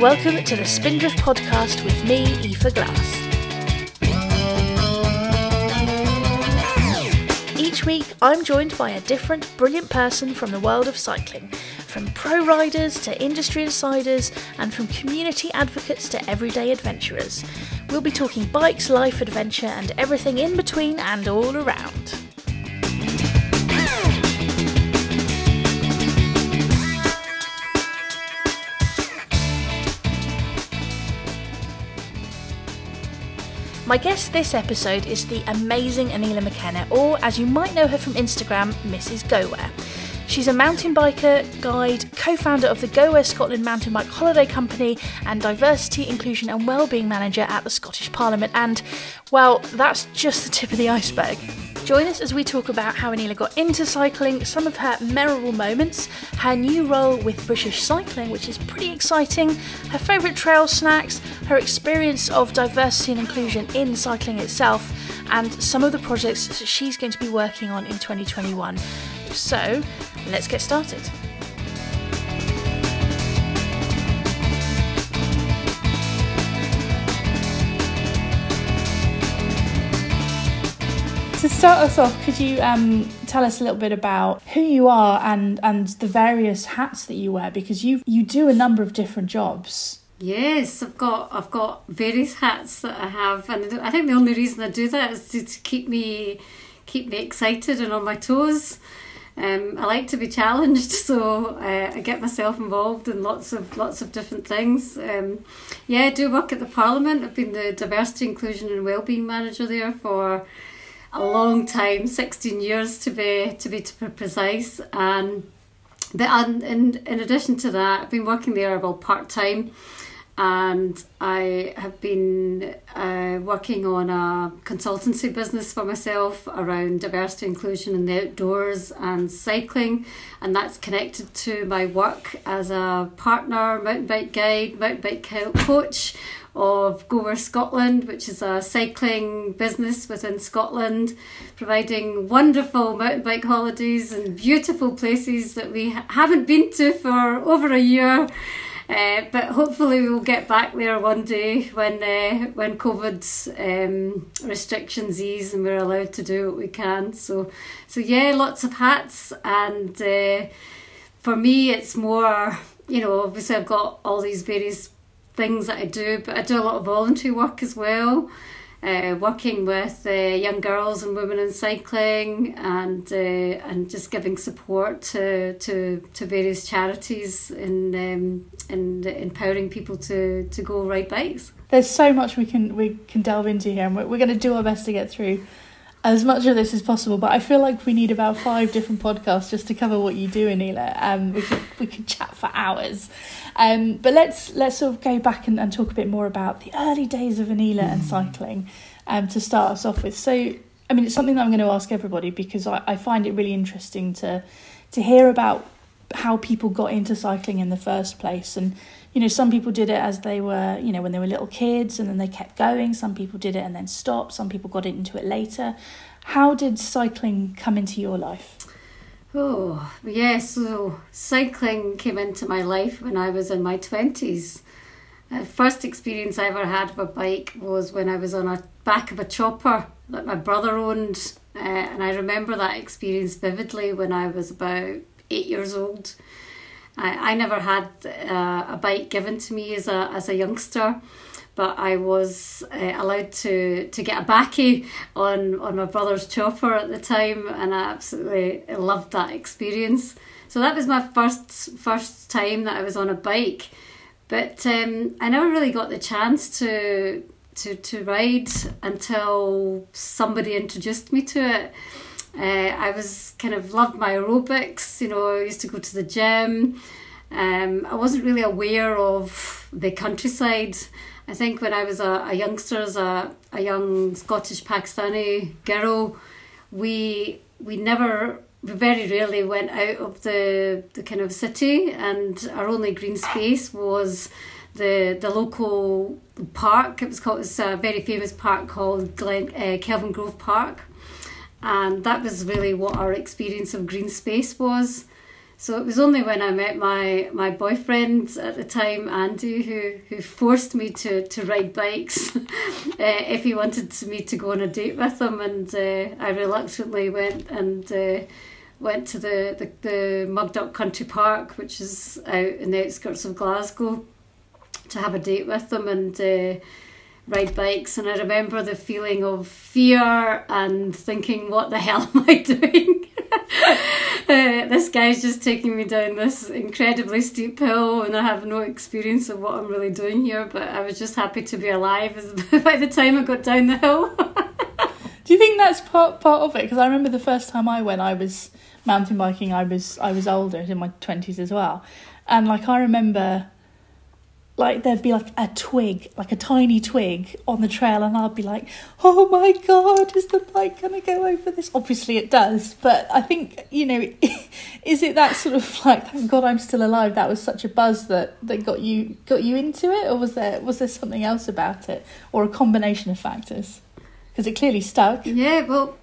Welcome to the Spindrift podcast with me, Aoife Glass. Each week, I'm joined by a different, brilliant person from the world of cycling, from pro riders to industry insiders, and from community advocates to everyday adventurers. We'll be talking bikes, life, adventure, and everything in between and all around. My guest this episode is the amazing Anila McKenna, or as you might know her from Instagram, Mrs. GoWhere. She's a mountain biker, guide, co founder of the GoWhere Scotland Mountain Bike Holiday Company, and Diversity, Inclusion and Wellbeing Manager at the Scottish Parliament. And, well, that's just the tip of the iceberg. Join us as we talk about how Anila got into cycling, some of her memorable moments, her new role with British Cycling, which is pretty exciting, her favourite trail snacks, her experience of diversity and inclusion in cycling itself, and some of the projects she's going to be working on in 2021. So, let's get started. To start us off, could you um, tell us a little bit about who you are and, and the various hats that you wear? Because you you do a number of different jobs. Yes, I've got I've got various hats that I have, and I think the only reason I do that is to, to keep me keep me excited and on my toes. Um, I like to be challenged, so uh, I get myself involved in lots of lots of different things. Um, yeah, I do work at the Parliament. I've been the diversity, inclusion, and wellbeing manager there for a long time, sixteen years to be to be precise. And but in in addition to that, I've been working there well part time and I have been uh, working on a consultancy business for myself around diversity, inclusion in the outdoors and cycling, and that's connected to my work as a partner, mountain bike guide, mountain bike coach of GoWhere Scotland, which is a cycling business within Scotland, providing wonderful mountain bike holidays and beautiful places that we haven't been to for over a year. Uh, but hopefully we'll get back there one day when uh, when COVID's um, restrictions ease and we're allowed to do what we can. So, so yeah, lots of hats, and uh, for me, it's more. You know, obviously I've got all these various things that I do, but I do a lot of voluntary work as well uh, working with uh, young girls and women in cycling and uh, and just giving support to to, to various charities and um, and empowering people to, to go ride bikes. There's so much we can we can delve into here, and we're, we're going to do our best to get through as much of this as possible. But I feel like we need about five different podcasts just to cover what you do, Anila. Um, we could we could chat for hours. Um, but let's let's sort of go back and, and talk a bit more about the early days of Anila and cycling um, to start us off with. So, I mean, it's something that I'm going to ask everybody because I, I find it really interesting to to hear about how people got into cycling in the first place. And you know some people did it as they were you know when they were little kids and then they kept going. Some people did it and then stopped. Some people got into it later. How did cycling come into your life Oh, yes. So cycling came into my life when I was in my 20s. The first experience I ever had of a bike was when I was on a back of a chopper that my brother owned. Uh, and I remember that experience vividly when I was about eight years old. I, I never had uh, a bike given to me as a, as a youngster but I was uh, allowed to to get a backy on on my brother's chopper at the time, and I absolutely loved that experience. So that was my first first time that I was on a bike, but um, I never really got the chance to to to ride until somebody introduced me to it. Uh, I was kind of loved my aerobics. You know, I used to go to the gym. Um, I wasn't really aware of the countryside. I think when I was a, a youngster, as a, a young Scottish Pakistani girl, we we never we very rarely went out of the, the kind of city and our only green space was the the local park. It was called it's a very famous park called Glen, uh, Kelvingrove Park, and that was really what our experience of green space was. So it was only when I met my, my boyfriend at the time, Andy, who, who forced me to, to ride bikes uh, if he wanted me to go on a date with him. And uh, I reluctantly went and uh, went to the, the, the Mugdock Country Park, which is out in the outskirts of Glasgow, to have a date with him. and uh, ride bikes. And I remember the feeling of fear and thinking, what the hell am I doing? uh, this guy's just taking me down this incredibly steep hill, and I have no experience of what I'm really doing here. But I was just happy to be alive by the time I got down the hill. Do you think that's part part of it? Because I remember the first time I went, I was mountain biking. I was I was older, in my twenties as well, and like I remember like there'd be like a twig, like a tiny twig on the trail, and I'd be like, "Oh my god, is the bike gonna go over this?" Obviously, it does, but I think you know, is it that sort of like, "Thank God I'm still alive"? That was such a buzz that that got you got you into it, or was there was there something else about it, or a combination of factors? Because it clearly stuck. Yeah, well,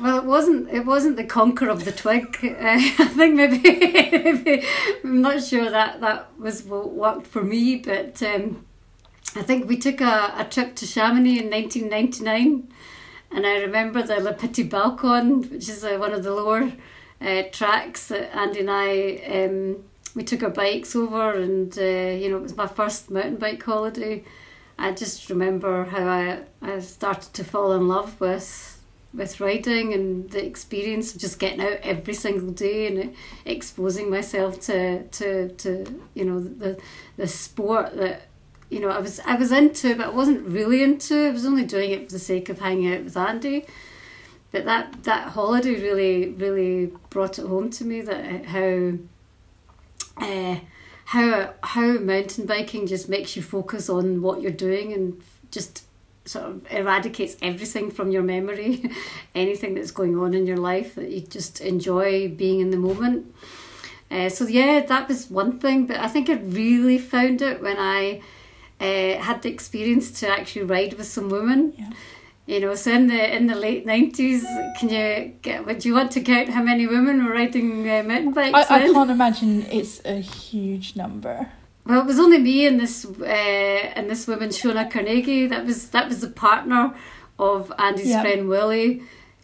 well, it wasn't. It wasn't the conquer of the twig. Uh, I think maybe, maybe, I'm not sure that that was what worked for me. But um, I think we took a, a trip to Chamonix in 1999, and I remember the Le Petit Balcon, which is uh, one of the lower uh, tracks that Andy and I um, we took our bikes over, and uh, you know it was my first mountain bike holiday. I just remember how I I started to fall in love with with riding and the experience of just getting out every single day and exposing myself to to to you know the the sport that you know I was I was into but I wasn't really into. I was only doing it for the sake of hanging out with Andy. But that that holiday really really brought it home to me that how uh, how how mountain biking just makes you focus on what you're doing and just sort of eradicates everything from your memory, anything that's going on in your life that you just enjoy being in the moment. Uh, so yeah, that was one thing, but I think I really found it when I uh, had the experience to actually ride with some women. Yeah. You know, so in the in the late nineties, can you get? Would you want to count how many women were riding uh, mountain bikes? I, I can't imagine it's a huge number. Well, it was only me and this uh, and this woman, Shona Carnegie. That was that was the partner of Andy's yep. friend Willie,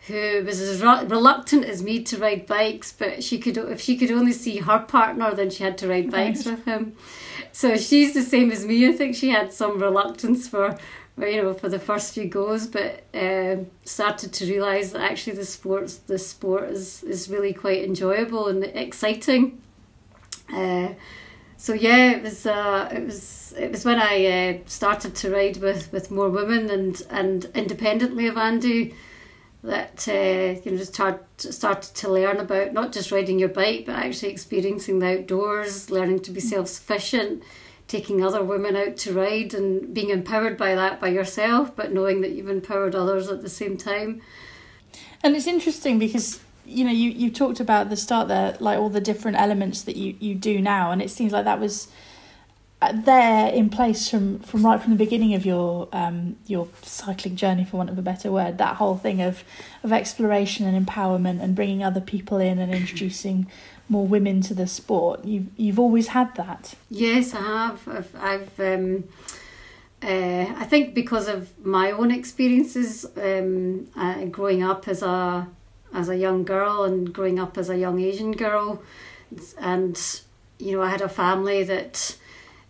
who was as re- reluctant as me to ride bikes. But she could, if she could only see her partner, then she had to ride bikes right. with him. So she's the same as me. I think she had some reluctance for, you know, for the first few goes, but uh, started to realise that actually the sports, the sport is is really quite enjoyable and exciting. Uh, so yeah, it was uh, it was it was when I uh, started to ride with, with more women and, and independently of Andy that uh, you know just start, started to learn about not just riding your bike but actually experiencing the outdoors, learning to be mm. self sufficient, taking other women out to ride and being empowered by that by yourself, but knowing that you've empowered others at the same time. And it's interesting because you know, you you talked about the start there, like all the different elements that you you do now, and it seems like that was uh, there in place from from right from the beginning of your um your cycling journey for want of a better word. That whole thing of of exploration and empowerment and bringing other people in and introducing more women to the sport. You've you've always had that. Yes i have. I've, I've um uh, I think because of my own experiences um, uh, growing up as a as a young girl and growing up as a young Asian girl, and you know I had a family that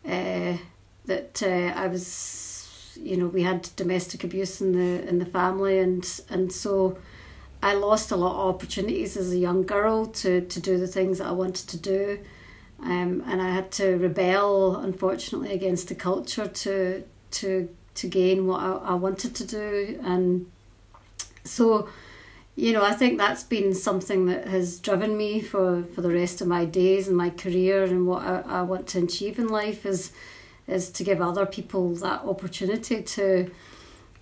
uh, that uh, I was you know we had domestic abuse in the in the family. And and so I lost a lot of opportunities as a young girl to to do the things that I wanted to do. Um, and I had to rebel, unfortunately, against the culture to to to gain what I, I wanted to do, and so you know, I think that's been something that has driven me for, for the rest of my days and my career and what I, I want to achieve in life is is to give other people that opportunity to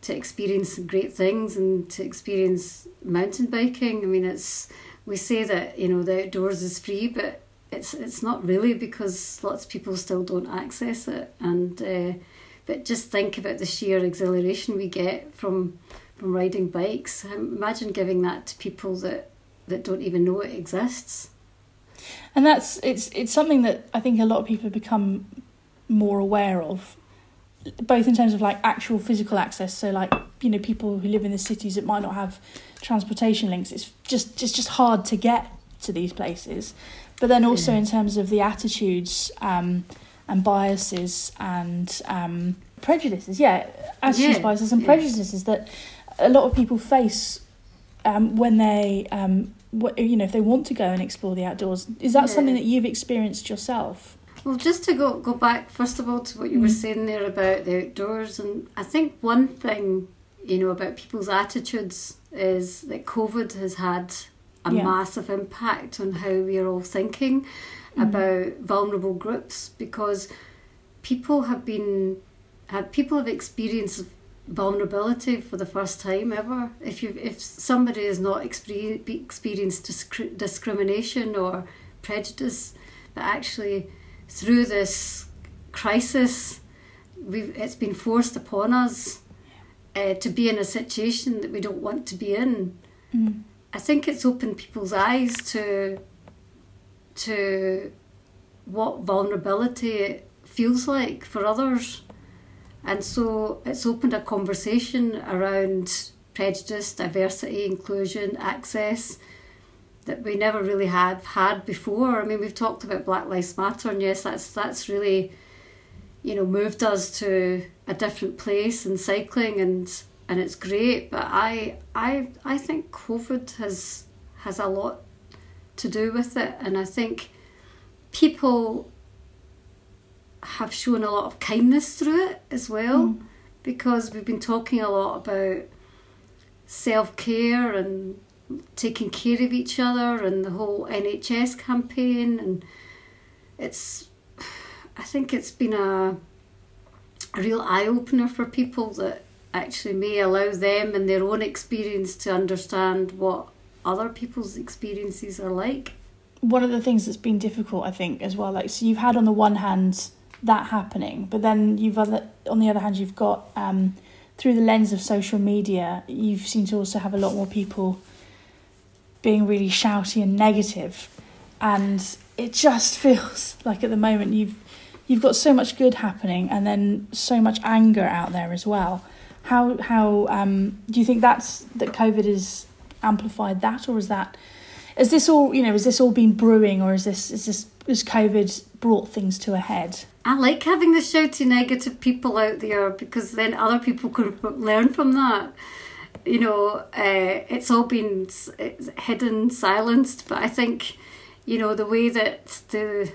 to experience great things and to experience mountain biking. I mean, it's we say that you know the outdoors is free, but it's it's not really because lots of people still don't access it. And uh, but just think about the sheer exhilaration we get from from riding bikes. Imagine giving that to people that, that don't even know it exists. and that's it's it's something that I think a lot of people have become more aware of, both in terms of like actual physical access. So like you know people who live in the cities that might not have transportation links. It's just it's just hard to get to these places, but then also in terms of the attitudes um, and biases and um, prejudices. Yeah, attitudes, Yeah, biases, and yeah. prejudices that a lot of people face um, when they um, wh- you know if they want to go and explore the outdoors. Is that Yeah. something that you've experienced yourself? Well, just to go go back first of all to what you were Mm. saying there about the outdoors, and I think one thing you know about people's attitudes is that COVID has had a Yeah. massive impact on how we are all thinking Mm. about vulnerable groups because people have been have people have experienced vulnerability for the first time ever. If you if somebody has not experienced discri- discrimination or prejudice, but actually through this crisis, we've it's been forced upon us uh, to be in a situation that we don't want to be in. Mm. I think it's opened people's eyes to to what vulnerability feels like for others. And so it's opened a conversation around prejudice, diversity, inclusion, access that we never really have had before. I mean, we've talked about Black Lives Matter, and yes, that's that's really, you know, moved us to a different place in cycling, and and it's great. But I I I think COVID has has a lot to do with it, and I think people have shown a lot of kindness through it as well Mm. because we've been talking a lot about self care and taking care of each other and the whole NHS campaign and it's I think it's been a a real eye opener for people that actually may allow them and their own experience to understand what other people's experiences are like. one of the things that's been difficult, I think, as well. Like, so you've had on the one hand that happening, but then you've other on the other hand you've got um, through the lens of social media, you've seem to also have a lot more people being really shouty and negative, and it just feels like at the moment you've you've got so much good happening, and then so much anger out there as well. How how um, do you think that's that COVID has amplified that, or is that is this all you know? Is this all been brewing, or is this is this has COVID brought things to a head? I like having the shouty negative people out there because then other people can learn from that. You know, uh, it's all been it's hidden, silenced, but I think, you know, the way that the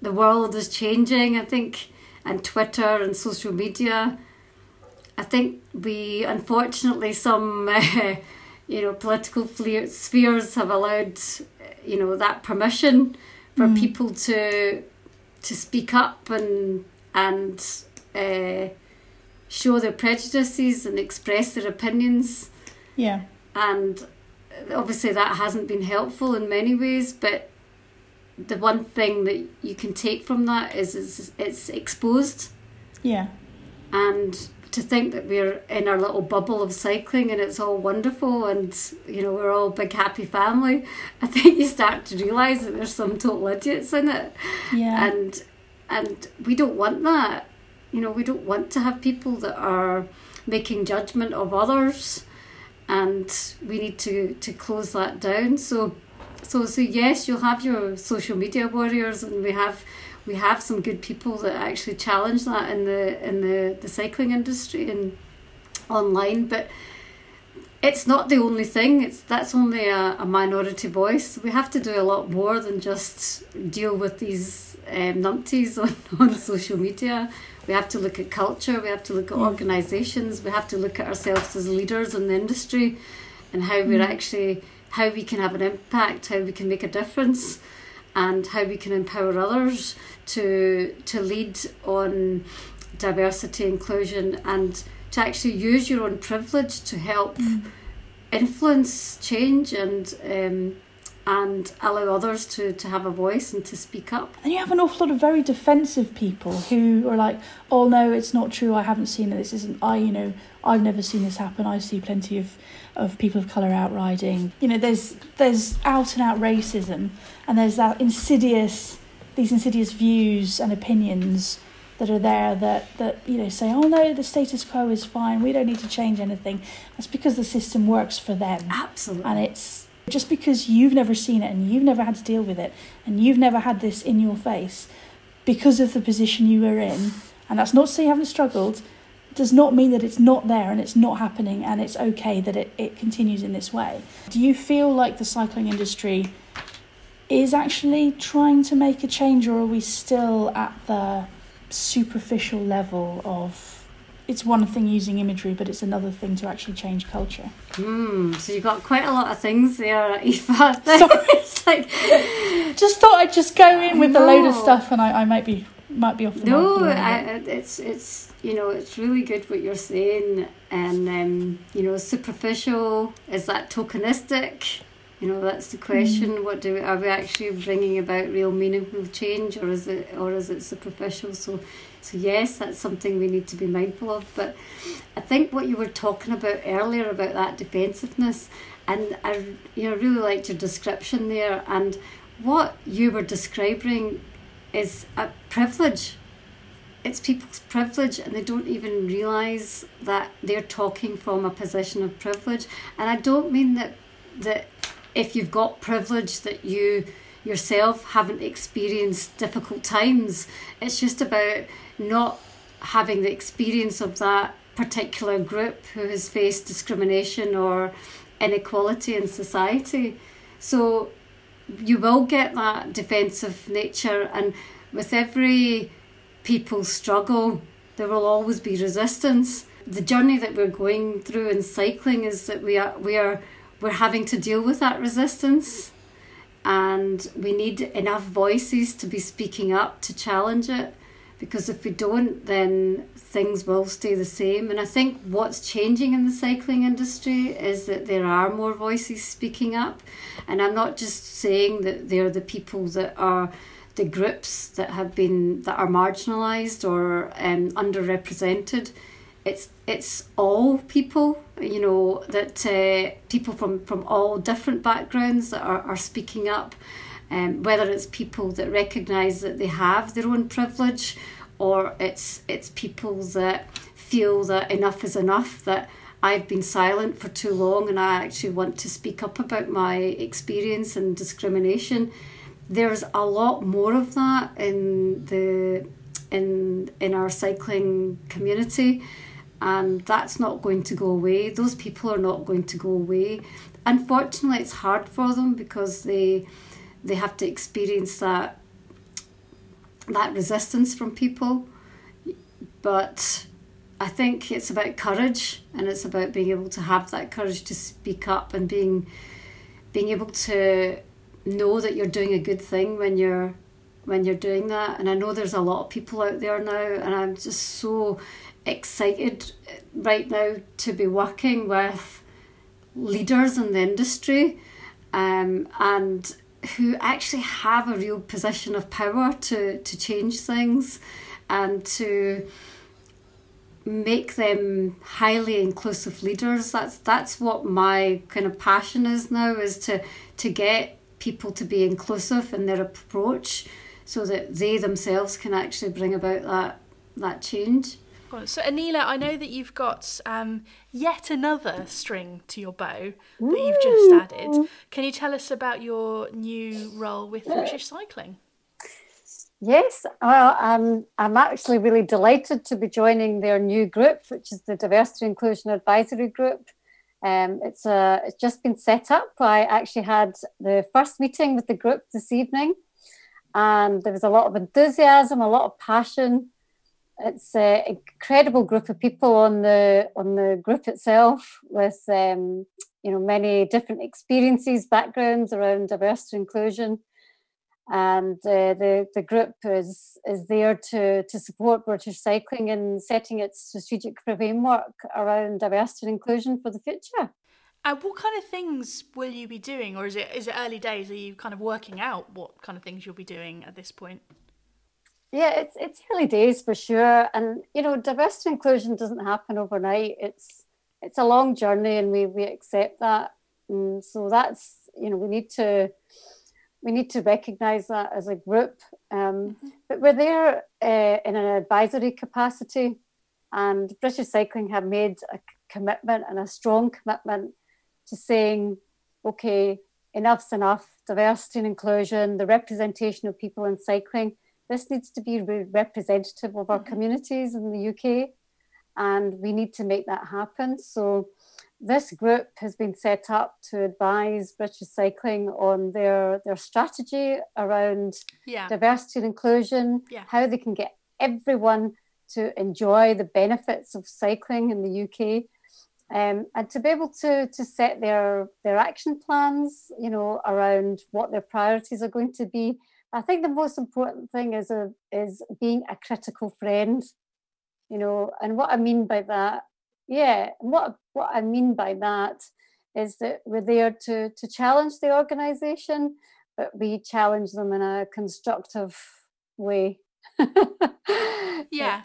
the world is changing, I think, and Twitter and social media, I think we unfortunately some, uh, you know, political spheres have allowed, you know, that permission for Mm. people to to speak up and and uh, show their prejudices and express their opinions. Yeah, And obviously, that hasn't been helpful in many ways. But the one thing that you can take from that is, is it's exposed. yeah, And to think that we're in our little bubble of cycling and it's all wonderful and you know we're all a big happy family, I think you start to realise that there's some total idiots in it. Yeah, and and we don't want that. You know we don't want to have people that are making judgment of others and we need to to close that down. So so so yes you'll have your social media warriors and we have we have some good people that actually challenge that in the in the the cycling industry and online but it's not the only thing. It's that's only a, a minority voice. We have to do a lot more than just deal with these um, numpties on, on social media. We have to look at culture. We have to look at Yeah. organizations we have to look at ourselves as leaders in the industry and how we're actually how we can have an impact how we can make a difference and how we can empower others to to lead on diversity inclusion and to actually use your own privilege to help influence change and um, and allow others to, to have a voice and to speak up. And you have an awful lot of very defensive people who are like, oh no, it's not true, I haven't seen it, this isn't, I, you know, I've never seen this happen, I see plenty of, of people of colour out riding. You know, there's, there's out and out racism and there's that insidious, these insidious views and opinions that are there that, that you know say, oh no, the status quo is fine, we don't need to change anything. That's because the system works for them. Absolutely. And it's just because you've never seen it and you've never had to deal with it and you've never had this in your face because of the position you were in, and that's not to say you haven't struggled, does not mean that it's not there and it's not happening and it's okay that it, it continues in this way. Do you feel like the cycling industry is actually trying to make a change or are we still at the superficial level of it's one thing using imagery, but it's another thing to actually change culture. Hmm. so you've got quite a lot of things there, Aoife. Sorry. it's like just thought I'd just go in with a load of stuff, and I, I might be might be off the No, I, it's it's you know it's really good what you're saying, and um, you know superficial is that tokenistic. You know that's the question. Mm. What do we, are we actually bringing about real meaningful change, or is it or is it superficial? So so yes, that's something we need to be mindful of. But I think what you were talking about earlier about that defensiveness, and I you know really liked your description there. And what you were describing is a privilege. It's people's privilege, and they don't even realize that they're talking from a position of privilege. And I don't mean that that if you've got privilege that you yourself haven't experienced difficult times. It's just about not having the experience of that particular group who has faced discrimination or inequality in society. So you will get that defensive nature, and with every people's struggle, there will always be resistance. The journey that we're going through in cycling is that we are we are we're having to deal with that resistance and we need enough voices to be speaking up to challenge it because if we don't then things will stay the same. And i think what's changing in the cycling industry is that there are more voices speaking up. And i'm not just saying that they're the people that are the groups that have been that are marginalized or um, underrepresented. It's it's all people you know that uh, people from from all different backgrounds that are, are speaking up um, whether it's people that recognize that they have their own privilege or it's it's people that feel that enough is enough that I've been silent for too long and I actually want to speak up about my experience and discrimination there's a lot more of that in the in in our cycling community and that's not going to go away. Those people are not going to go away. Unfortunately, it's hard for them because they they have to experience that that resistance from people. But I think it's about courage and it's about being able to have that courage to speak up and being being able to know that you're doing a good thing when you're when you're doing that and I know there's a lot of people out there now and I'm just so excited right now to be working with leaders in the industry um, and who actually have a real position of power to, to change things and to make them highly inclusive leaders. That's that's what my kind of passion is now is to to get people to be inclusive in their approach so that they themselves can actually bring about that that change so, Anila, I know that you've got um, yet another string to your bow that you've just added. Can you tell us about your new role with British Cycling? Yes, well, um, I'm actually really delighted to be joining their new group, which is the Diversity Inclusion Advisory Group. Um, it's, a, uh, it's just been set up. I actually had the first meeting with the group this evening, and there was a lot of enthusiasm, a lot of passion, it's an incredible group of people on the on the group itself with um, you know many different experiences backgrounds around diversity and inclusion and uh, the the group is is there to to support British cycling in setting its strategic framework around diversity and inclusion for the future And what kind of things will you be doing, or is it is it early days? Are you kind of working out what kind of things you'll be doing at this point? Yeah, it's it's early days for sure, and you know, diversity inclusion doesn't happen overnight. It's it's a long journey, and we we accept that. And so that's you know we need to we need to recognise that as a group. Um, mm-hmm. But we're there uh, in an advisory capacity, and British Cycling have made a commitment and a strong commitment to saying, okay, enough's enough, diversity and inclusion, the representation of people in cycling. This needs to be representative of our mm-hmm. communities in the UK, and we need to make that happen. So, this group has been set up to advise British Cycling on their, their strategy around yeah. diversity and inclusion, yeah. how they can get everyone to enjoy the benefits of cycling in the UK um, and to be able to to set their their action plans, you know, around what their priorities are going to be. I think the most important thing is a is being a critical friend, you know, and what I mean by that, yeah, what what I mean by that is that we're there to to challenge the organisation, but we challenge them in a constructive way. yeah.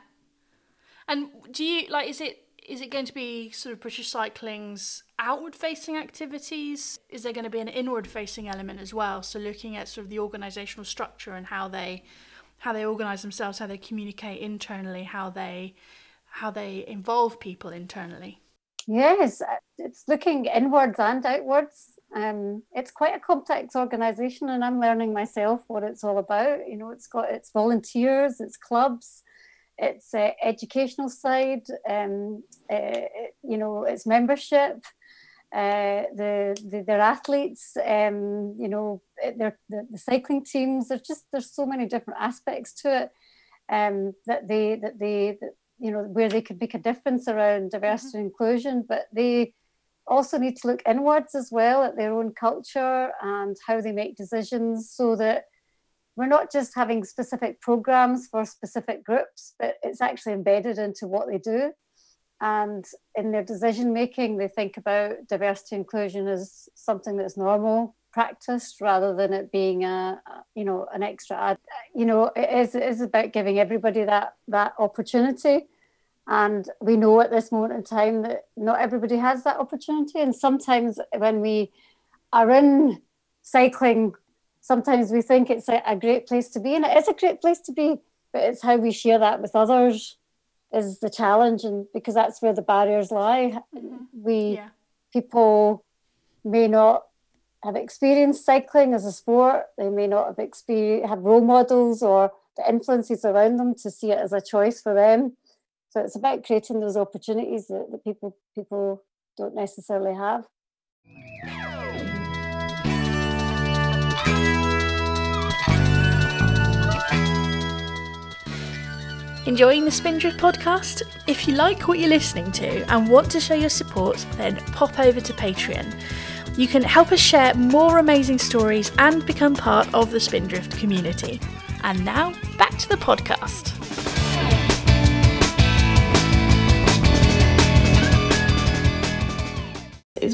And do you like? Is it is it going to be sort of British Cycling's outward facing activities? Is there going to be an inward facing element as well? So looking at sort of the organisational structure and how they how they organise themselves, how they communicate internally, how they how they involve people internally. Yes, it's looking inwards and outwards. Um, it's quite a complex organisation, and I'm learning myself what it's all about. You know, it's got its volunteers, its clubs, its uh, educational side, um, uh, you know, its membership, uh, the, the, their athletes, um, you know, their the, the, cycling teams. There's just there's so many different aspects to it um, that they that they that, you know where they could make a difference around diversity mm-hmm. and inclusion, but they also need to look inwards as well at their own culture and how they make decisions so that we're not just having specific programs for specific groups, but it's actually embedded into what they do. And in their decision making, they think about diversity inclusion as something that's normal practiced rather than it being a, you know an extra ad. You know, it is, it is about giving everybody that that opportunity. And we know at this moment in time that not everybody has that opportunity. And sometimes when we are in cycling sometimes we think it's a, a, great place to be, and it is a great place to be, but it's how we share that with others is the challenge, and because that's where the barriers lie. Mm-hmm. We yeah. people may not have experienced cycling as a sport. They may not have experience have role models or the influences around them to see it as a choice for them. So it's about creating those opportunities that, that people people don't necessarily have. Enjoying the Spindrift podcast? If you like what you're listening to and want to show your support, then pop over to Patreon. You can help us share more amazing stories and become part of the Spindrift community. And now, back to the podcast.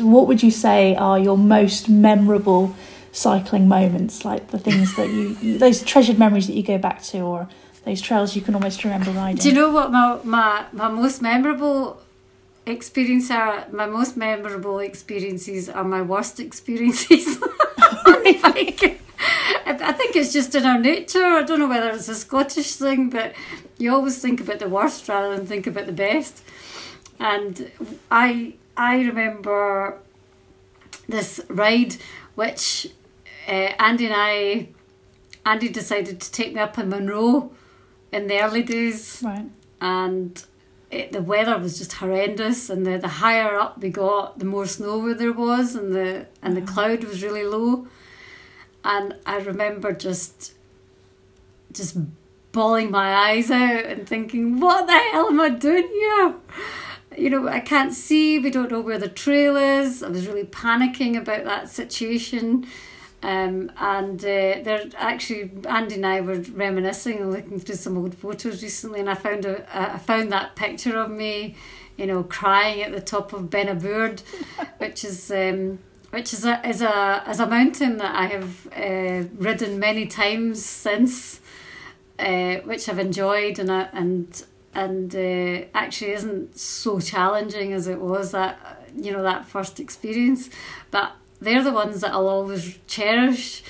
What would you say are your most memorable cycling moments? Like the things that you, those treasured memories that you go back to, or those trails you can almost remember riding. Do you know what my my, my most memorable experience are? My most memorable experiences are my worst experiences. I, I think it's just in our nature. I don't know whether it's a Scottish thing, but you always think about the worst rather than think about the best. And I I remember this ride which uh, Andy and I Andy decided to take me up in Munro in the early days. Right. And it, the weather was just horrendous, and the, the higher up we got, the more snow there was, and the and the cloud was really low. And I remember just just bawling my eyes out and thinking, "What the hell am I doing here?" You know, I can't see. We don't know where the trail is. I was really panicking about that situation. Um, and uh, they're actually Andy and I were reminiscing and looking through some old photos recently, and I found a I found that picture of me, you know, crying at the top of Ben a' Bhuird, which is um, which is a is a is a mountain that I have uh, ridden many times since, uh, which I've enjoyed and I, and and uh, actually isn't so challenging as it was that you know that first experience, but they're the ones that I'll always cherish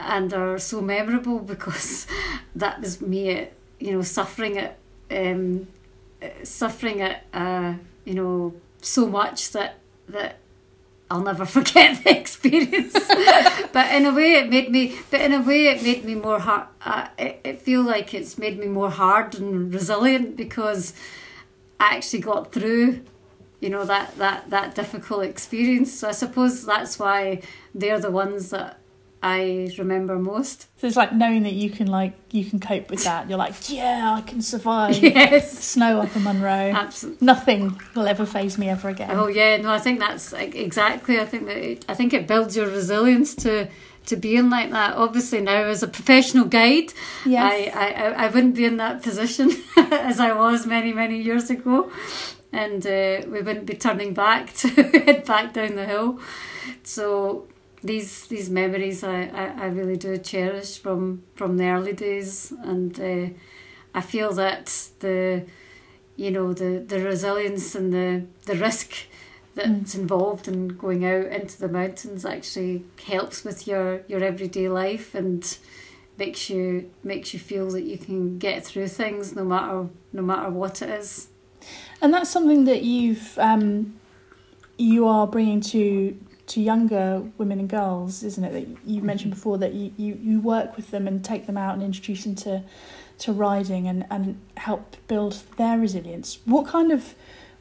and are so memorable because that was me at, you know suffering it um, suffering it uh, you know so much that that I'll never forget the experience. but in a way, it made me. But in a way, it made me more hard. Uh, it, it feel like it's made me more hard and resilient because I actually got through you know that that that difficult experience. So i suppose that's why they're the ones that i remember most. So it's like knowing that you can like you can cope with that. You're like yeah i can survive. Yes. Snow up in munro absolutely nothing will ever phase me ever again. Oh yeah no i think that's like, exactly i think that it, i think it builds your resilience to to being like that. Obviously now as a professional guide yes. I, I i wouldn't be in that position as i was many many years ago and uh, we wouldn't be turning back to head back down the hill. So these these memories I, I, I really do cherish from from the early days, and uh, I feel that the you know the the resilience and the the risk that's mm. involved in going out into the mountains actually helps with your your everyday life and makes you makes you feel that you can get through things no matter no matter what it is. And that's something that you've um, you are bringing to to younger women and girls, isn't it? That you mentioned mm-hmm. before that you, you, you work with them and take them out and introduce them to to riding and, and help build their resilience. What kind of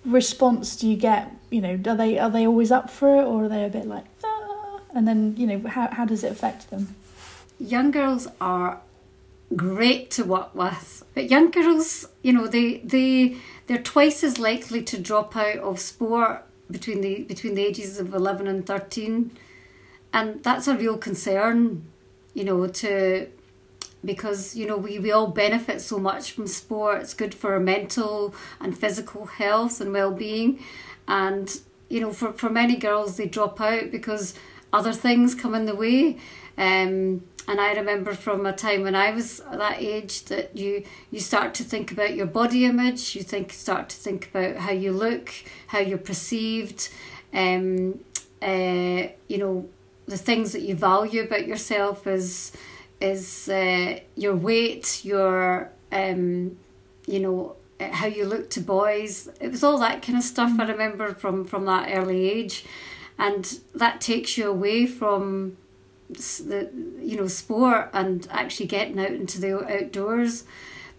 response do you get? You know, are they are they always up for it or are they a bit like ah? and then, you know, how how does it affect them? Young girls are great to work with. But young girls, you know, they they they're twice as likely to drop out of sport between the between the ages of eleven and thirteen, and that's a real concern. You know, to because you know we, we all benefit so much from sport. It's good for our mental and physical health and well being, and you know for for many girls they drop out because other things come in the way. Um, and I remember from a time when I was that age that you you start to think about your body image, you think start to think about how you look, how you're perceived, um, uh, you know, the things that you value about yourself is is uh, your weight, your um, you know how you look to boys. It was all that kind of stuff I remember from from that early age, and that takes you away from the you know sport and actually getting out into the outdoors.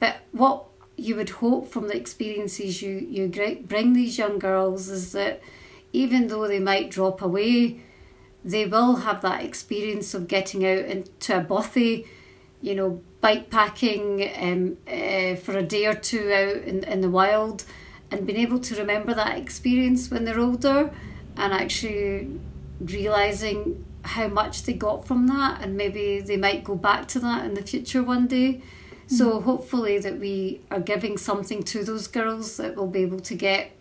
But what you would hope from the experiences you you bring these young girls is that even though they might drop away they will have that experience of getting out into a bothy you know bike packing um, uh, for a day or two out in, in the wild and being able to remember that experience when they're older and actually realizing how much they got from that and maybe they might go back to that in the future one day mm-hmm. so hopefully that we are giving something to those girls that will be able to get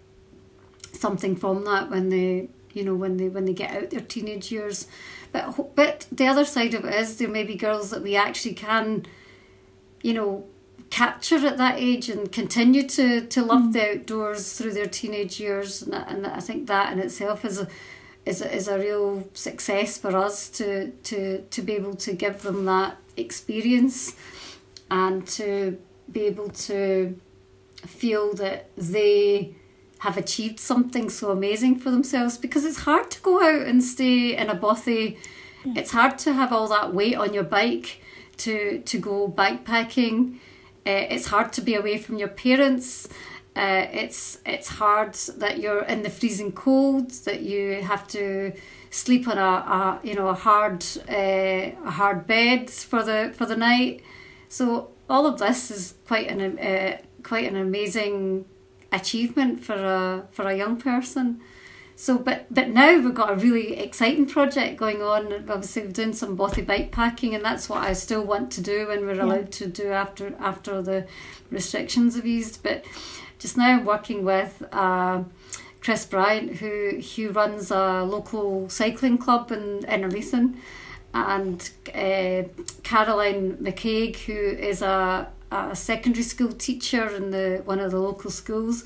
something from that when they you know when they when they get out their teenage years but but the other side of it is there may be girls that we actually can you know capture at that age and continue to to love mm. the outdoors through their teenage years and, and I think that in itself is a is a, is a real success for us to to to be able to give them that experience and to be able to feel that they have achieved something so amazing for themselves because it's hard to go out and stay in a bothy. It's hard to have all that weight on your bike to to go bikepacking uh, it's hard to be away from your parents uh, it's it's hard that you're in the freezing cold, that you have to sleep on a, a you know a hard uh, a hard bed for the for the night. So all of this is quite an uh, quite an amazing achievement for a for a young person. So, but but now we've got a really exciting project going on. Obviously, we're doing some bothy bike packing, and that's what I still want to do when we're yeah. allowed to do after after the restrictions have eased. But just now, I'm working with uh, Chris Bryant, who who runs a local cycling club in Innerleithen, and uh, Caroline McCaig, who is a, a secondary school teacher in the one of the local schools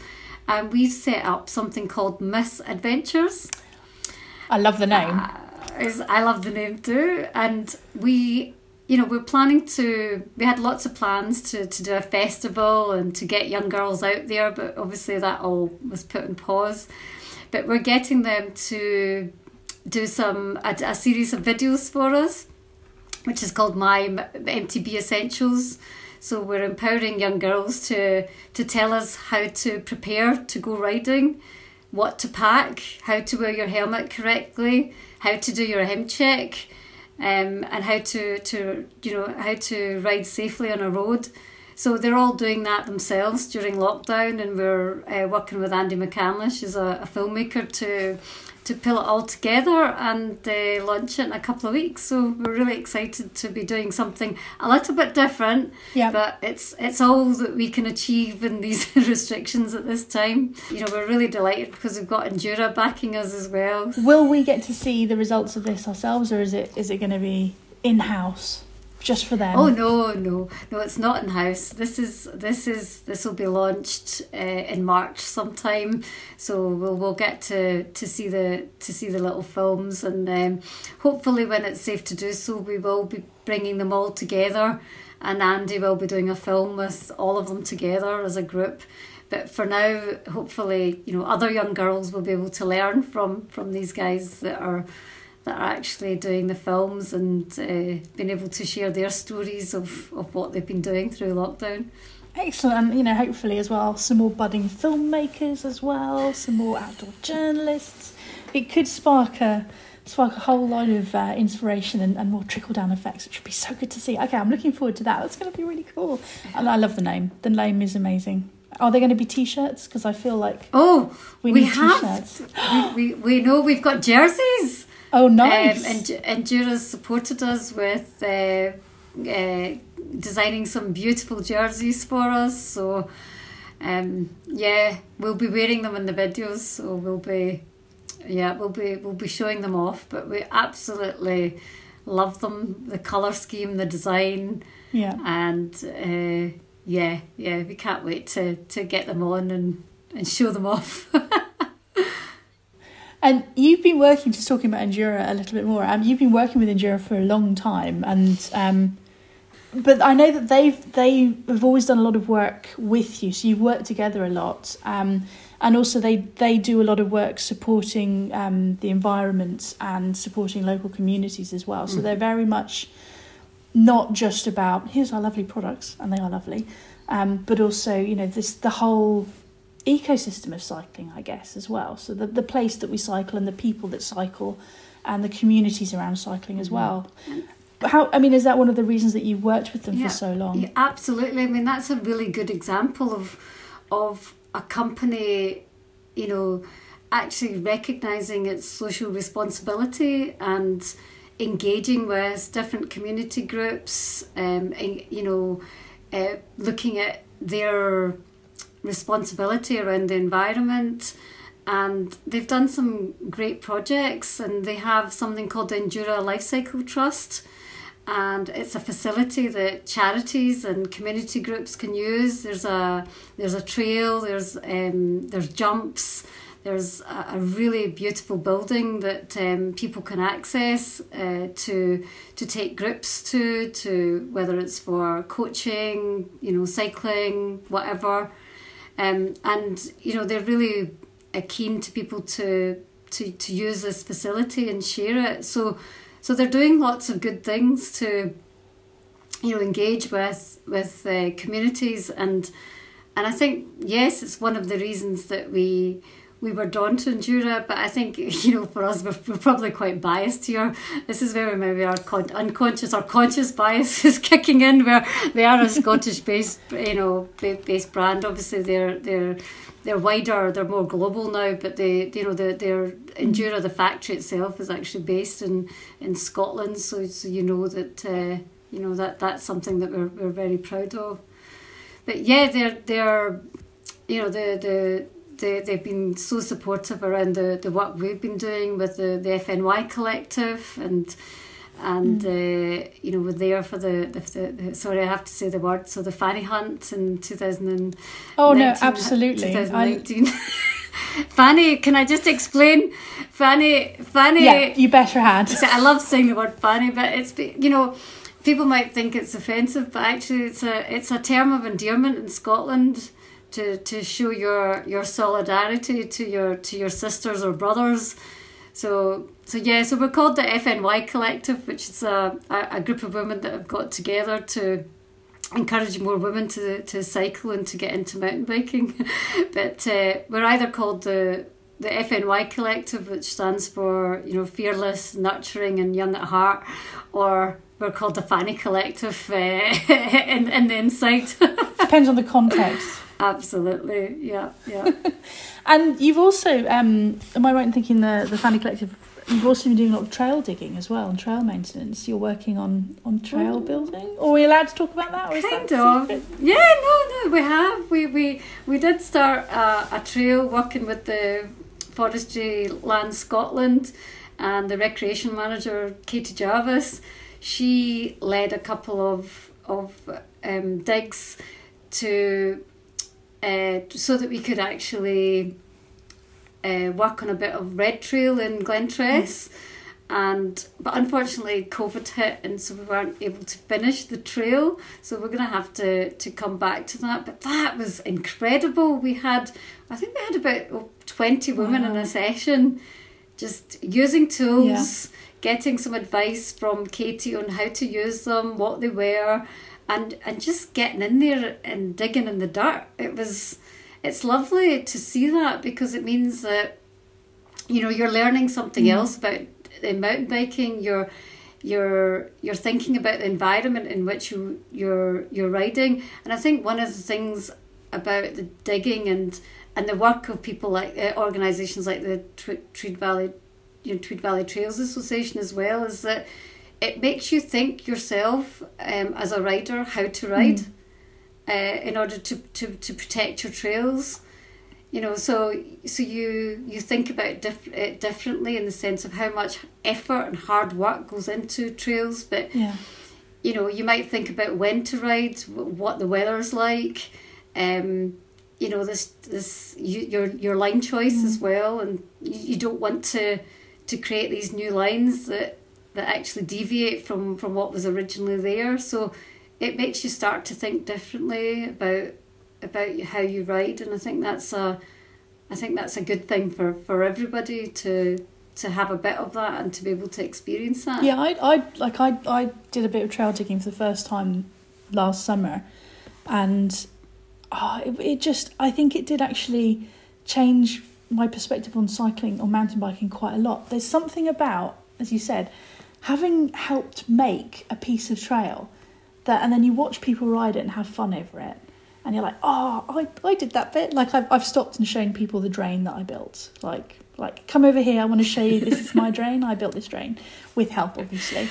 and we've set up something called Miss Adventures. I love the name. Uh, I love the name too, and we you know, we're planning to, we had lots of plans to, to do a festival and to get young girls out there, but obviously that all was put on pause. But we're getting them to do some, a, a series of videos for us, which is called My MTB Essentials. So we're empowering young girls to to tell us how to prepare to go riding, what to pack, how to wear your helmet correctly, how to do your M check, um, and how to to you know how to ride safely on a road. So they're all doing that themselves during lockdown, and we're uh, working with Andy McCandlish, who's a, a filmmaker, to to pull it all together and uh, launch it in a couple of weeks. So we're really excited to be doing something a little bit different. Yeah. But it's it's all that we can achieve in these restrictions at this time. You know, we're really delighted because we've got Endura backing us as well. Will we get to see the results of this ourselves, or is it is it going to be in house? Just for them. Oh no, no, no! It's not in house. This is this is this will be launched uh, in March sometime. So we'll we'll get to to see the to see the little films, and um, hopefully when it's safe to do so, we will be bringing them all together, and Andy will be doing a film with all of them together as a group. But for now, hopefully, you know, other young girls will be able to learn from from these guys that are that are actually doing the films and uh, being able to share their stories of, of what they've been doing through lockdown. Excellent, and you know, hopefully as well, some more budding filmmakers as well, some more outdoor journalists. It could spark a spark a whole lot of uh, inspiration and, and more trickle down effects, which would be so good to see. Okay, I'm looking forward to that. That's going to be really cool. And I love the name. The name is amazing. Are there going to be t-shirts? Because I feel like oh, we, we have. T-shirts. we, we we know we've got jerseys. Oh, nice. Um, and Endura's supported us with uh, uh, designing some beautiful jerseys for us. So, um, yeah, we'll be wearing them in the videos. So we'll be, yeah, we'll be we'll be showing them off. But we absolutely love them. The color scheme, the design. Yeah. And uh, yeah, yeah, we can't wait to to get them on and and show them off. And you've been working, just talking about Endura a little bit more. Um, you've been working with Endura for a long time, and um, but I know that they've they have always done a lot of work with you. So you've worked together a lot, um, and also they they do a lot of work supporting um, the environment and supporting local communities as well. So mm. they're very much not just about here's our lovely products, and they are lovely, um, but also you know this the whole ecosystem of cycling, I guess, as well. So the, the place that we cycle and the people that cycle and the communities around cycling as mm-hmm. well. How I mean, is that one of the reasons that you worked with them yeah, for so long? Yeah, absolutely. I mean, that's a really good example of of a company, you know, actually recognizing its social responsibility and engaging with different community groups. Um, and, you know, uh, looking at their responsibility around the environment and they've done some great projects and they have something called the Endura Life Cycle Trust and it's a facility that charities and community groups can use. There's a there's a trail there's um, there's jumps there's a, really beautiful building that um, people can access uh, to to take groups to to whether it's for coaching you know cycling whatever um, and you know they're really keen to people to, to to use this facility and share it. So so they're doing lots of good things to you know engage with with uh, communities and and I think yes, it's one of the reasons that we we were drawn to Endura, but I think you know for us we're, we're probably quite biased here. This is where maybe our con- unconscious or conscious bias is kicking in, where they are a Scottish-based you know based brand. Obviously, they're they're they're wider, they're more global now, but they you know the their Endura the factory itself is actually based in in Scotland, so so you know that uh, you know that that's something that we're we're very proud of. But yeah, they're they're you know the the they, they've been so supportive around the, the work we've been doing with the, the FNY collective and and mm. uh, you know we're there for the, the, the, sorry I have to say the word so the fanny hunt in 2000 oh no absolutely 2019 Fanny, can I just explain? Fanny, Fanny. Yeah, you better had. I love saying the word Fanny, but it's you know, people might think it's offensive, but actually it's a it's a term of endearment in Scotland to, to show your your solidarity to your to your sisters or brothers. So so yeah, so we're called the FNY Collective, which is a, a, group of women that have got together to encourage more women to to cycle and to get into mountain biking. but uh, we're either called the the FNY Collective, which stands for you know fearless, nurturing, and young at heart, or we're called the Fanny Collective uh, in in the inside. Depends on the context. Absolutely, yeah, yeah. and you've also, um, am I right in thinking the the Fanny Collective? You've also been doing a lot of trail digging as well and trail maintenance. You're working on on trail oh. building. Or are we allowed to talk about that? Or kind that of. Yeah, no, no, we have. We we we did start a, a trail working with the Forestry Land Scotland and the recreation manager Katie Jarvis. She led a couple of of um, digs to uh, so that we could actually uh, work on a bit of red trail in Glentress. Mm. And but unfortunately, COVID hit, and so we weren't able to finish the trail. So we're gonna have to to come back to that. But that was incredible. We had, I think we had about oh, twenty women wow. in a session, just using tools, yeah. Getting some advice from Katie on how to use them, what they were, and and just getting in there and digging in the dirt. It was it's lovely to see that because it means that you know you're learning something mm. else about the mountain biking. You're you're you're thinking about the environment in which you you're you're riding. And I think one of the things about the digging and and the work of people like uh, organisations like the Tweed Valley, you know, Tweed Valley Trails Association as well is that it makes you think yourself um, as a rider how to ride mm. uh, in order to, to, to protect your trails you know so so you you think about diff- it differently in the sense of how much effort and hard work goes into trails but yeah. you know you might think about when to ride what the weather's like um, you know this this you, your your line choice mm. as well and you, you don't want to to create these new lines that that actually deviate from from what was originally there. So it makes you start to think differently about about how you ride, and I think that's a I think that's a good thing for for everybody to to have a bit of that and to be able to experience that. Yeah, I I like I I did a bit of trail digging for the first time last summer, and oh, it, it just I think it did actually change my perspective on cycling or mountain biking quite a lot. There's something about, as you said, having helped make a piece of trail that and then you watch people ride it and have fun over it and you're like oh i, I did that bit. Like I've, I've stopped and shown people the drain that i built. Like like come over here i want to show you this is my drain i built this drain with help obviously.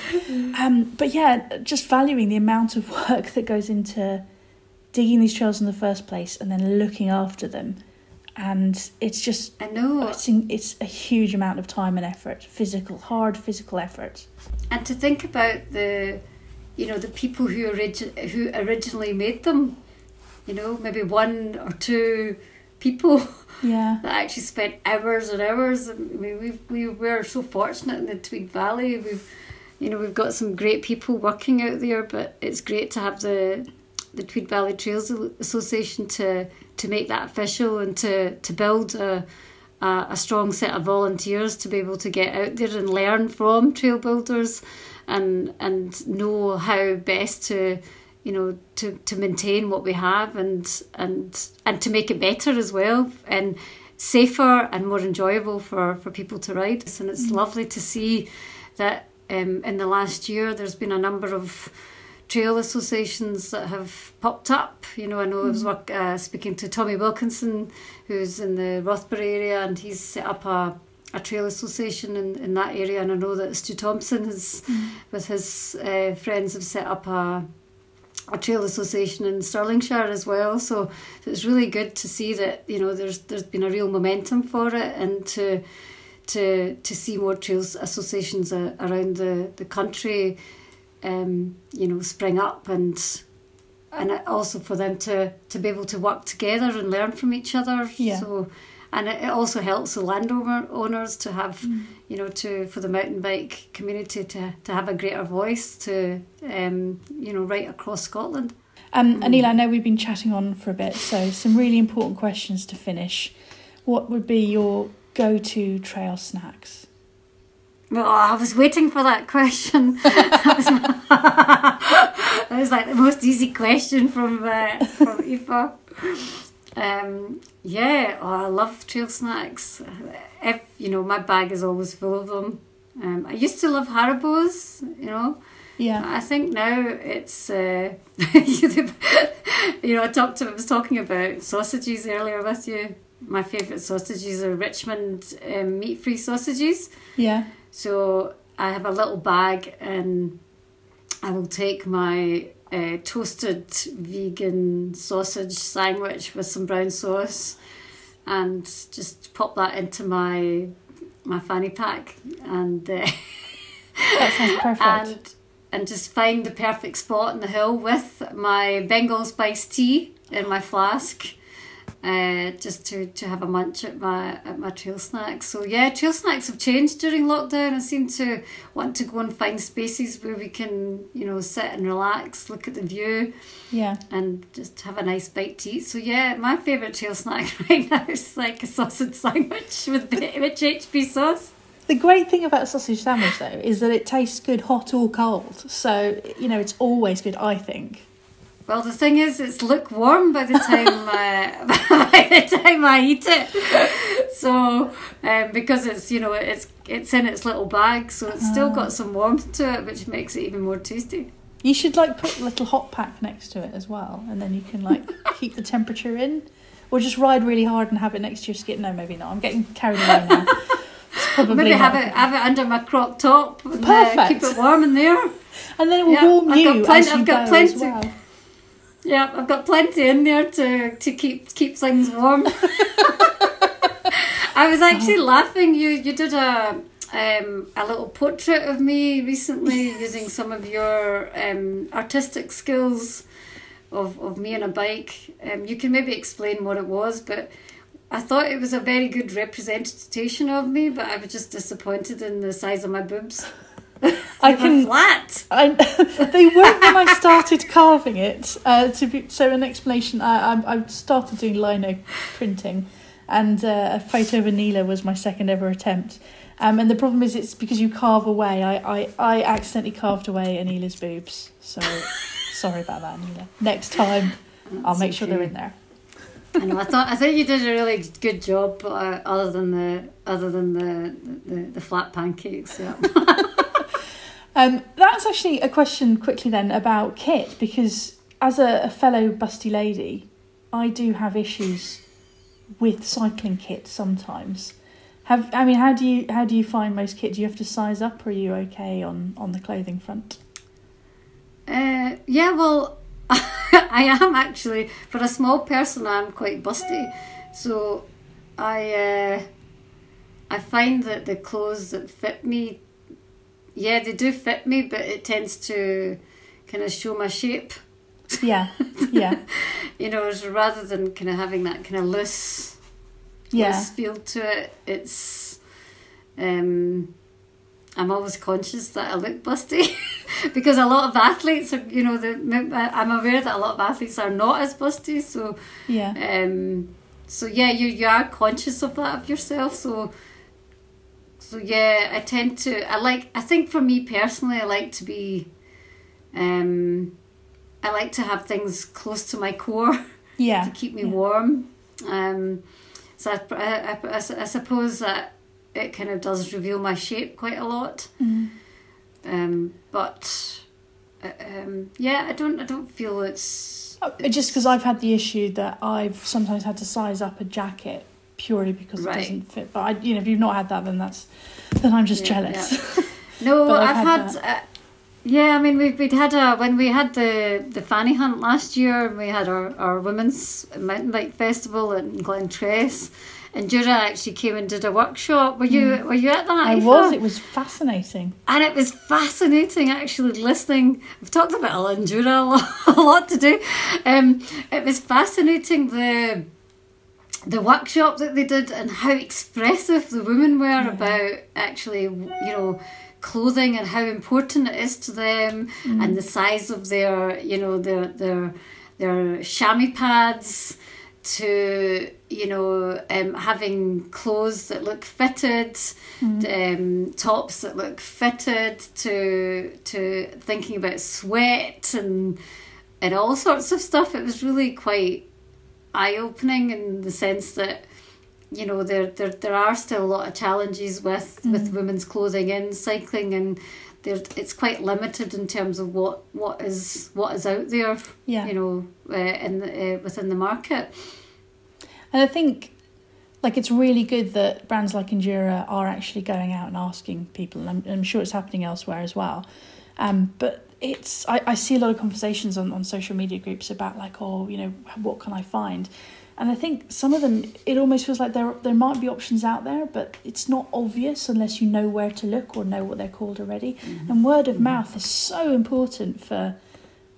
Um, but yeah just valuing the amount of work that goes into digging these trails in the first place and then looking after them and it's just I know it's, it's a huge amount of time and effort, physical, hard physical effort. And to think about the, you know, the people who origi- who originally made them, you know, maybe one or two people. Yeah. that actually spent hours and hours. I mean, we we we're so fortunate in the Tweed Valley. We've, you know, we've got some great people working out there, but it's great to have the the Tweed Valley Trails Association to to make that official and to to build a, a, a strong set of volunteers to be able to get out there and learn from trail builders and and know how best to you know to to maintain what we have and and and to make it better as well and safer and more enjoyable for, for people to ride. And it's Mm. lovely to see that um, in the last year there's been a number of trail associations that have popped up. You know, I know I was work, uh, speaking to Tommy Wilkinson, who's in the Rothbury area, and he's set up a, a trail association in, in that area. And I know that Stu Thompson has, with his uh, friends, have set up a a trail association in Stirlingshire as well. So it's really good to see that you know there's there's been a real momentum for it, and to to to see more trails associations a, around the the country, um, you know, spring up and. And also for them to, to be able to work together and learn from each other. Yeah. So, and it, also helps the landowner owners to have, Mm. you know, to for the mountain bike community to, to have a greater voice to, um, you know, right across Scotland. Um, Anila, I know we've been chatting on for a bit, so some really important questions to finish. What would be your go-to trail snacks? Well, I was waiting for that question. that, was that was like the most easy question from uh, from Aoife. Um, yeah, oh, I love trail snacks. If you know, my bag is always full of them. Um, I used to love Haribo's, you know. Yeah, I think now it's uh, you know I talked I was talking about sausages earlier with you. My favourite sausages are Richmond um, meat free sausages. yeah, So I have a little bag and I will take my uh, toasted vegan sausage sandwich with some brown sauce and just pop that into my my fanny pack and uh, that sounds perfect. and and just find the perfect spot on the hill with my Bengal spice tea in my flask. Uh, just to, to have a munch at my at my trail snacks. So yeah, trail snacks have changed during lockdown. I seem to want to go and find spaces where we can, you know, sit and relax, look at the view, yeah, and just have a nice bite to eat. So yeah, my favourite trail snack right now is like a sausage sandwich with with HP sauce. the great thing about a sausage sandwich though is that it tastes good hot or cold. So you know it's always good. I think. Well, the thing is, it's lukewarm by the time uh, by the time I eat it. So, um, because it's you know it's it's in its little bag, so it's still got some warmth to it, which makes it even more tasty. You should like put a little hot pack next to it as well, and then you can like keep the temperature in, or just ride really hard and have it next to your skin. No, maybe not. I'm getting carried away now. maybe have it have it under my crop top and uh, keep it warm in there. and then it will Yeah, warm I've you got plenty- as you I've got go as well. Yeah, I've got plenty in there to to keep keep things warm. I was actually laughing. You you did a um, a little portrait of me recently using some of your um, artistic skills of, of me on a bike. Um, you can maybe explain what it was, but I thought it was a very good representation of me, but I was just disappointed in the size of my boobs. I can. flat. I, they weren't when I started carving it. Uh, to be, so an explanation, I, I I started doing lino printing, and uh, a photo of Anila was my second ever attempt. Um, and the problem is, it's because you carve away. I, I, I accidentally carved away Anila's boobs. So sorry about that, Anila. Next time, I'll make sure they're in there. I know. I thought I think you did a really good job, uh, other than the other than the the, the flat pancakes. Yeah. Um, that's actually a question quickly then about kit because as a, a fellow busty lady, I do have issues with cycling kit sometimes. Have I mean how do you how do you find most kit? Do you have to size up or are you okay on, on the clothing front? Uh, yeah. Well, I am actually for a small person. I'm quite busty, so I uh, I find that the clothes that fit me, yeah, they do fit me, but it tends to kind of show my shape. Yeah. Yeah. You know, rather than kind of having that kind of loose Yeah. loose feel to it. It's um I'm always conscious that I look busty because a lot of athletes are, you know, the, I'm aware that a lot of athletes are not as busty. So, Yeah. um, so yeah, you you are conscious of that of yourself. So, so yeah, I tend to. I like. I think for me personally, I like to be. Um, I like to have things close to my core Yeah. to keep me yeah. warm. Um, So I, I, I, I suppose that it kind of does reveal my shape quite a lot. Mm. Um, but uh, um, yeah, I don't I don't feel it's Oh, Just because I've had the issue that I've sometimes had to size up a jacket purely because Right. it doesn't fit. But I, you know, if you've not had that, then that's then I'm just Yeah, jealous. No, I've I've, had had. uh, yeah, I mean, we've we'd had a when we had the the fanny hunt last year. We had our our women's mountain bike festival in Glentress, Endura actually came and did a workshop. Were you were you at that? Mm. I was. It was fascinating. and it was fascinating actually listening. We've talked about Endura a lot, a lot to do. Um, it was fascinating the the workshop that they did and how expressive the women were about actually, you know, clothing and how important it is to them and the size of their, you know, their their their chamois pads to you know um, having clothes that look fitted um, tops that look fitted to to thinking about sweat and and all sorts of stuff. It was really quite eye-opening in the sense that you know there there, there are still a lot of challenges with with women's clothing in cycling and there it's quite limited in terms of what what is what is out there Yeah. you know uh, in the, uh, within the market And I think, like, it's really good that brands like Endura are actually going out and asking people, and I'm, I'm sure it's happening elsewhere as well. Um, but it's I, I see a lot of conversations on, on social media groups about like, oh, you know, what can I find? And I think some of them, it almost feels like there there might be options out there, but it's not obvious unless you know where to look or know what they're called already. Mm-hmm. And word of mouth is so important for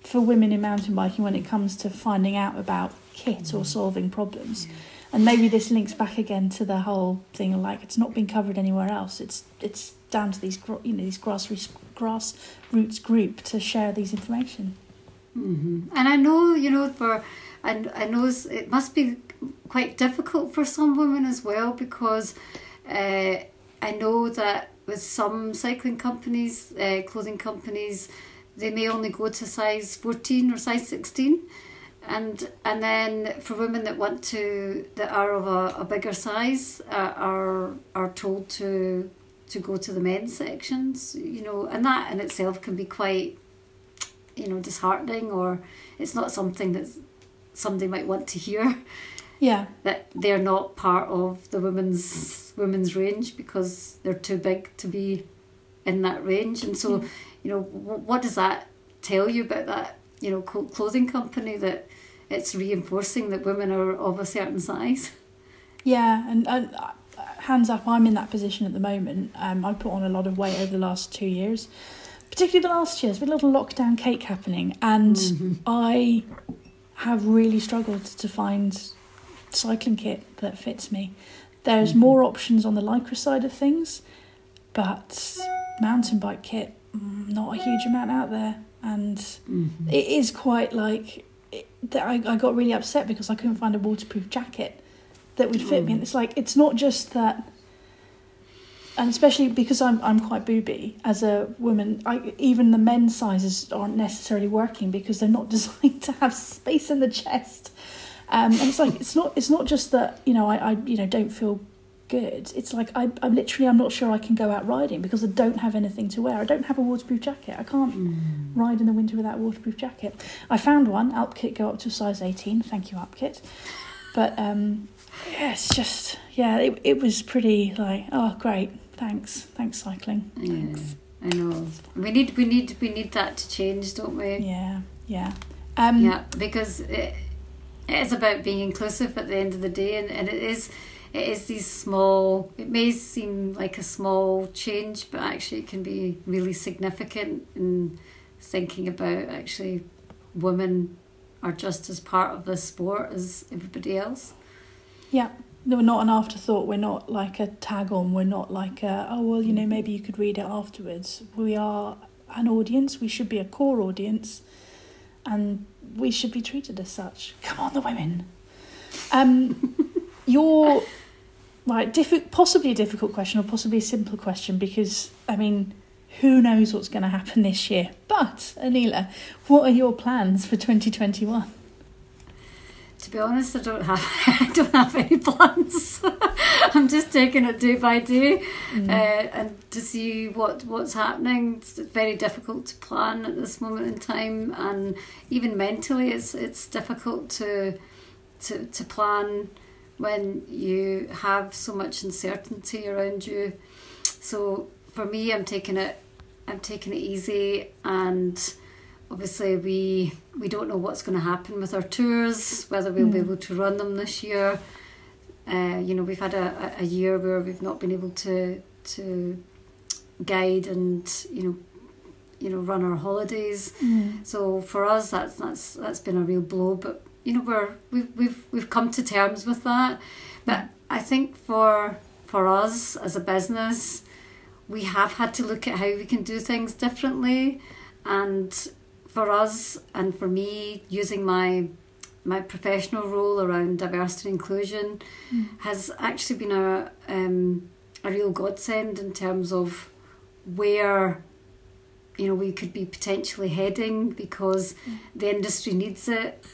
for women in mountain biking when it comes to finding out about kit or mm-hmm. solving problems. And maybe this links back again to the whole thing of like it's not been covered anywhere else. It's it's down to these you know these grassroots grassroots group to share these information. And I know, you know, for and I know it must be quite difficult for some women as well because uh, I know that with some cycling companies, uh, clothing companies, they may only go to size fourteen or size sixteen, and and then for women that want to that are of a, a bigger size uh, are are told to to go to the men's sections, you know, and that in itself can be quite you know disheartening or it's not something that somebody might want to hear. Yeah, that they're not part of the women's women's range because they're too big to be in that range. And so you know what does that tell you about that you know clothing company that it's reinforcing that women are of a certain size? Yeah, and, and uh, hands up, I'm in that position at the moment. Um, I put on a lot of weight over the last two years, particularly the last year. There's been a little lockdown cake happening, and I have really struggled to find cycling kit that fits me. There's more options on the lycra side of things, but mountain bike kit, mm, not a huge amount out there, and it is quite like it. I, I got really upset because I couldn't find a waterproof jacket that would fit me. And it's like it's not just that, and especially because I'm I'm quite booby as a woman. I even the men's sizes aren't necessarily working because they're not designed to have space in the chest. Um, and it's like it's not it's not just that you know I, I you know don't feel good. It's like I I literally I'm not sure I can go out riding because I don't have anything to wear. I don't have a waterproof jacket. I can't ride in the winter without a waterproof jacket. I found one. Alpkit go up to size 18. Thank you, Alpkit. But um, yeah, it's just yeah, it it was pretty like oh great, thanks, thanks cycling, thanks. I know we need we need we need that to change don't we Yeah, yeah, um, Yeah, because it, it is about being inclusive at the end of the day, and, and it is it is these small. It may seem like a small change, but actually it can be really significant in thinking about actually women are just as part of the sport as everybody else. Yeah. No, We're not an afterthought. We're not like a tag on. We're not like a, oh well, you know, maybe you could read it afterwards. We are an audience. We should be a core audience, and we should be treated as such. Come on, the women. Um, your right, diffi- possibly a difficult question or possibly a simple question because I mean, who knows what's going to happen this year? But Anila, what are your plans for twenty twenty one? To be honest, I don't have I don't have any plans. I'm just taking it day by day, mm. uh, and to see what what's happening. It's very difficult to plan at this moment in time, and even mentally, it's it's difficult to to to plan when you have so much uncertainty around you. So for me, I'm taking it I'm taking it easy and obviously we we don't know what's going to happen with our tours whether we'll mm. be able to run them this year uh, you know we've had a, a year where we've not been able to to guide and you know you know run our holidays mm. so for us that's that's that's been a real blow but you know we're we've we've we've come to terms with that but i think for for us as a business we have had to look at how we can do things differently and for us and for me using my my professional role around diversity and inclusion mm. has actually been a um, a real godsend in terms of where you know we could be potentially heading because mm. the industry needs it.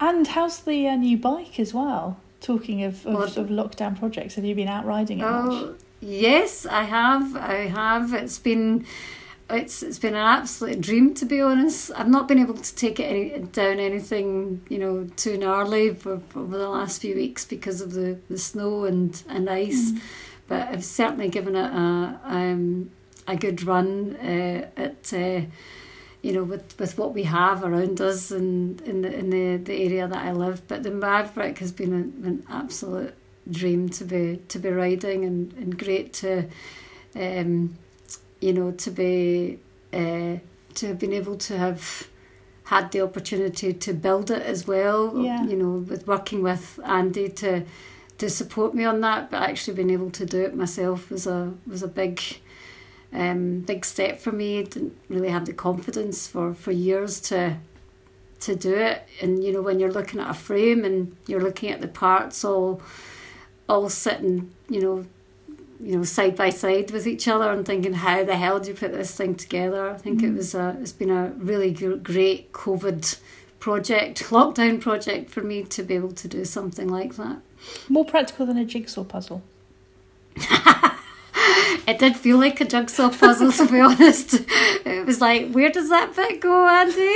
And how's the uh, new bike as well? Talking of, of, well, of, lockdown projects, have you been out riding it oh, much? Yes, I have. I have. It's been it's it's been an absolute dream to be honest. I've not been able to take it any, down anything you know too gnarly for, for, over the last few weeks because of the, the snow and and ice, mm. but I've certainly given it a um, a good run uh, at. Uh, you know, with, with what we have around us and in the in the, the area that I live. But the Maverick has been an, an absolute dream to be to be riding and, and great to um, you know to be uh, to have been able to have had the opportunity to build it as well yeah. you know with working with Andy to to support me on that but actually being able to do it myself was a was a big um, big step for me didn't really have the confidence for for years to to do it and you know when you're looking at a frame and you're looking at the parts all all sitting, you know, you know, side by side with each other and thinking, how the hell do you put this thing together? I think mm. it was a, it's been a really great COVID project, lockdown project for me to be able to do something like that. More practical than a jigsaw puzzle. it did feel like a jigsaw puzzle, to be honest. It was like, where does that bit go, Andy?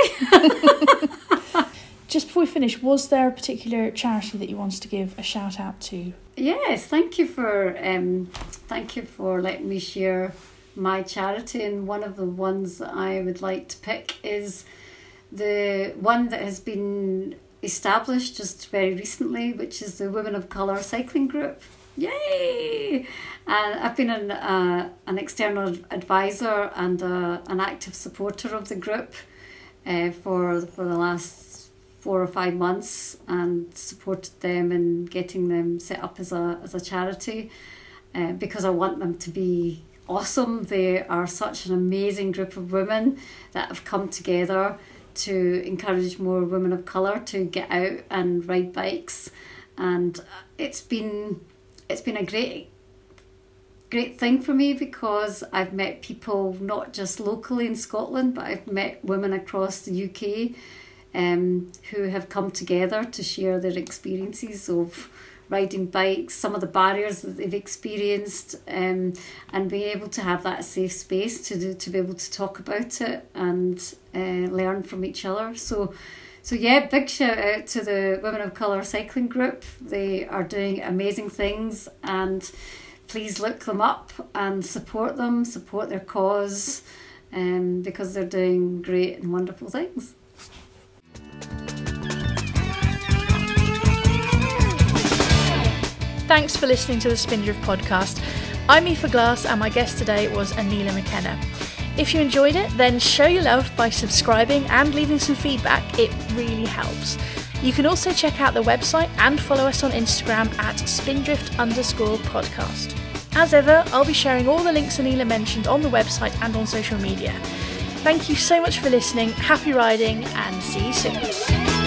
Just before we finish, was there a particular charity that you wanted to give a shout out to? Yes, thank you for um, thank you for letting me share my charity. And one of the ones that I would like to pick is the one that has been established just very recently, which is the Women of Colour Cycling Group. Yay! And I've been an, uh, an external advisor and uh, an active supporter of the group uh, for for the last four or five months and supported them in getting them set up as a as a charity uh, because I want them to be awesome. They are such an amazing group of women that have come together to encourage more women of colour to get out and ride bikes and it's been it's been a great great thing for me because I've met people not just locally in Scotland but I've met women across the UK um, who have come together to share their experiences of riding bikes, some of the barriers that they've experienced, um, and being able to have that safe space to do, to be able to talk about it and uh, learn from each other. So, so yeah, big shout out to the Women of Colour Cycling Group. They are doing amazing things, and please look them up and support them, support their cause, um, because they're doing great and wonderful things. Thanks for listening to the Spindrift podcast. I'm Aoife Glass, and my guest today was Aníla McKenna. If you enjoyed it, then show your love by subscribing and leaving some feedback. It really helps. You can also check out the website and follow us on Instagram at spindrift underscore podcast. As ever, I'll be sharing all the links Aníla mentioned on the website and on social media. Thank you so much for listening, happy riding, and see you soon.